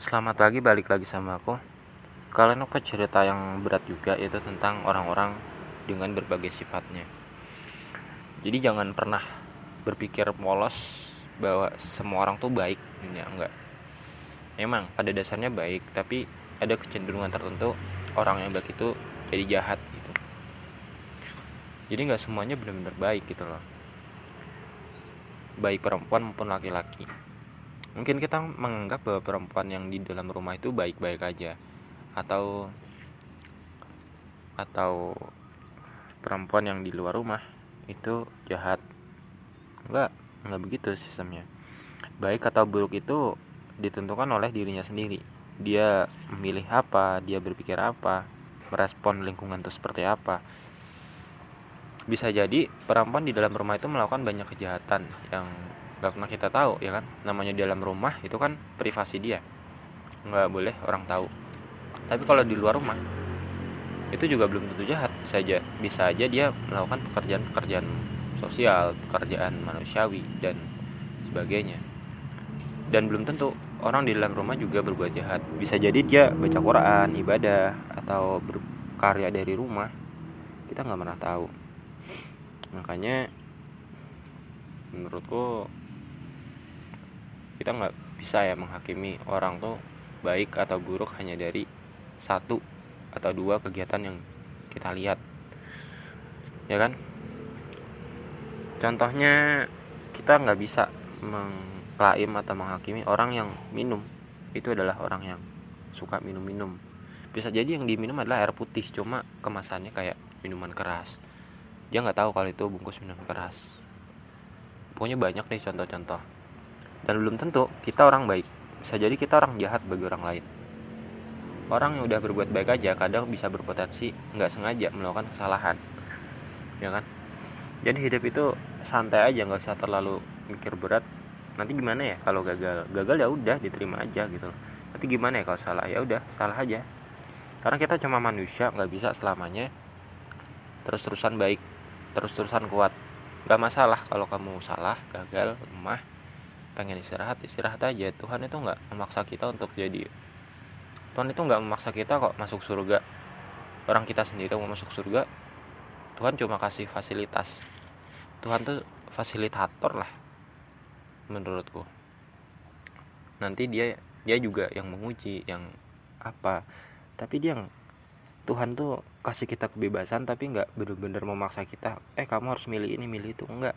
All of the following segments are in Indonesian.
Selamat pagi, balik lagi sama aku. Kalian aku cerita yang berat juga yaitu tentang orang-orang dengan berbagai sifatnya. Jadi jangan pernah berpikir polos bahwa semua orang tuh baik, ya enggak. Memang pada dasarnya baik, tapi ada kecenderungan tertentu orang yang baik itu jadi jahat gitu. Jadi nggak semuanya benar-benar baik gitu loh. Baik perempuan maupun laki-laki mungkin kita menganggap bahwa perempuan yang di dalam rumah itu baik-baik aja. Atau atau perempuan yang di luar rumah itu jahat. Enggak enggak begitu sistemnya. Baik atau buruk itu ditentukan oleh dirinya sendiri. Dia memilih apa dia berpikir apa merespon lingkungan itu seperti apa. Bisa jadi perempuan di dalam rumah itu melakukan banyak kejahatan yang nggak pernah kita tahu ya kan? Namanya di dalam rumah itu kan privasi dia. Nggak boleh orang tahu. Tapi kalau di luar rumah itu juga belum tentu jahat. Saja bisa aja dia melakukan pekerjaan-pekerjaan sosial pekerjaan manusiawi dan sebagainya. Dan belum tentu orang di dalam rumah juga berbuat jahat. Bisa jadi dia baca Quran ibadah atau berkarya dari rumah. Kita nggak pernah tahu. Makanya menurutku kita nggak bisa ya menghakimi orang tuh baik atau buruk hanya dari satu atau dua kegiatan yang kita lihat. Ya kan? Contohnya kita nggak bisa mengklaim atau menghakimi orang yang minum. Itu adalah orang yang suka minum-minum. Bisa jadi yang diminum adalah air putih cuma kemasannya kayak minuman keras. Dia nggak tahu kalau itu bungkus minuman keras. Pokoknya banyak nih contoh-contoh dan belum tentu kita orang baik. Bisa jadi kita orang jahat bagi orang lain. Orang yang udah berbuat baik aja kadang bisa berpotensi nggak sengaja melakukan kesalahan. Ya kan? Jadi hidup itu santai aja nggak usah terlalu mikir berat. Nanti gimana ya? Kalau gagal gagal ya udah diterima aja gitu nanti gimana ya kalau salah? Ya udah salah aja. Karena kita cuma manusia nggak bisa selamanya terus terusan baik terus terusan kuat. Nggak masalah kalau kamu salah gagal lemah pengen istirahat istirahat aja. Tuhan itu nggak memaksa kita untuk jadi Tuhan itu nggak memaksa kita kok masuk surga. Orang kita sendiri mau masuk surga Tuhan cuma kasih fasilitas. Tuhan tuh fasilitator lah menurutku. Nanti dia dia juga yang menguji yang apa. Tapi dia yang Tuhan tuh kasih kita kebebasan tapi nggak bener-bener memaksa kita eh kamu harus milih ini milih itu. Enggak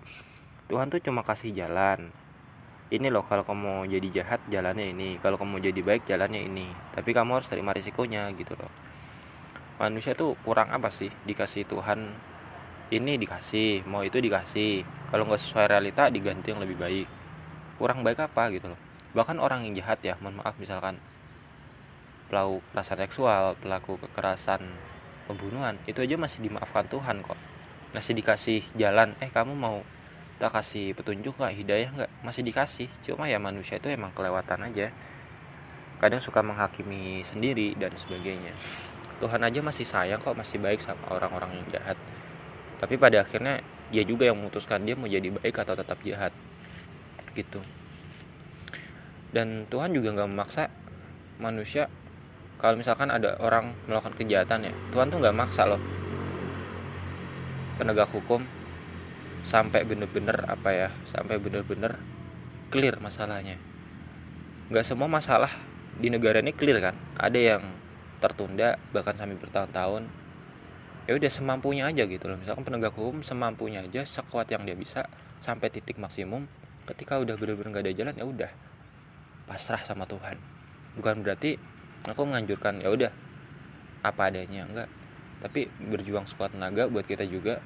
Tuhan tuh cuma kasih jalan ini loh kalau kamu jadi jahat jalannya ini. Kalau kamu jadi baik jalannya ini. Tapi kamu harus terima risikonya gitu loh. Manusia tuh kurang apa sih? Dikasih Tuhan ini dikasih mau itu dikasih. Kalau nggak sesuai realita diganti yang lebih baik. Kurang baik apa gitu loh. Bahkan orang yang jahat ya mohon maaf misalkan pelaku kekerasan seksual pelaku kekerasan pembunuhan itu aja masih dimaafkan Tuhan kok. Masih dikasih jalan eh kamu mau kita kasih petunjuk nggak hidayah nggak? Masih dikasih. Cuma ya manusia itu emang kelewatan aja. Kadang suka menghakimi sendiri dan sebagainya. Tuhan aja masih sayang kok masih baik sama orang-orang yang jahat. Tapi pada akhirnya dia juga yang memutuskan dia mau jadi baik atau tetap jahat. Gitu. Dan Tuhan juga nggak memaksa manusia. Kalau misalkan ada orang melakukan kejahatan ya Tuhan tuh nggak maksa loh. Penegak hukum sampai bener-bener apa ya sampai bener-bener clear masalahnya. Nggak semua masalah di negara ini clear kan? Ada yang tertunda bahkan sampai bertahun-tahun. Ya udah semampunya aja gitu loh. Misalkan penegak hukum semampunya aja sekuat yang dia bisa sampai titik maksimum. Ketika udah bener-bener gak ada jalan ya udah. Pasrah sama Tuhan. Bukan berarti aku menganjurkan ya udah. Apa adanya enggak tapi berjuang sekuat tenaga buat kita juga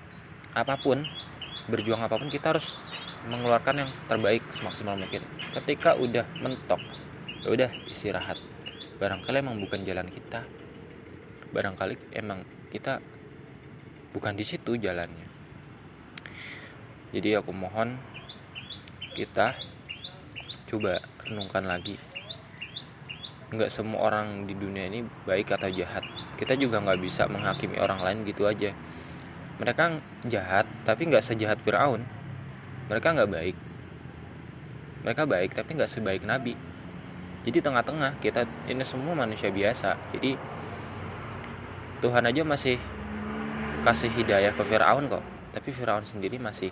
apa pun berjuang apa pun kita harus mengeluarkan yang terbaik semaksimal mungkin. Ketika udah mentok ya udah istirahat. Barangkali emang bukan jalan kita. Barangkali emang kita bukan di situ jalannya. Jadi aku mohon kita coba renungkan lagi. Nggak semua orang di dunia ini baik atau jahat. Kita juga nggak bisa menghakimi orang lain gitu aja mereka jahat tapi nggak sejahat Firaun. Mereka nggak baik. Mereka baik tapi nggak sebaik Nabi. Jadi tengah-tengah kita ini semua manusia biasa. Jadi Tuhan aja masih kasih hidayah ke Firaun kok. Tapi Firaun sendiri masih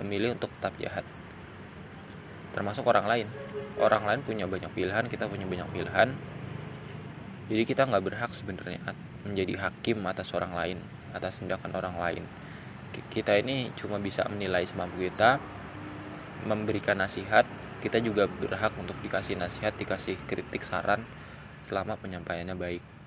memilih untuk tetap jahat. Termasuk orang lain. Orang lain punya banyak pilihan kita punya banyak pilihan. Jadi kita nggak berhak sebenarnya menjadi hakim atas orang lain atas tindakan orang lain. Kita ini cuma bisa menilai semampu kita memberikan nasihat. Kita juga berhak untuk dikasih nasihat dikasih kritik saran selama penyampaiannya baik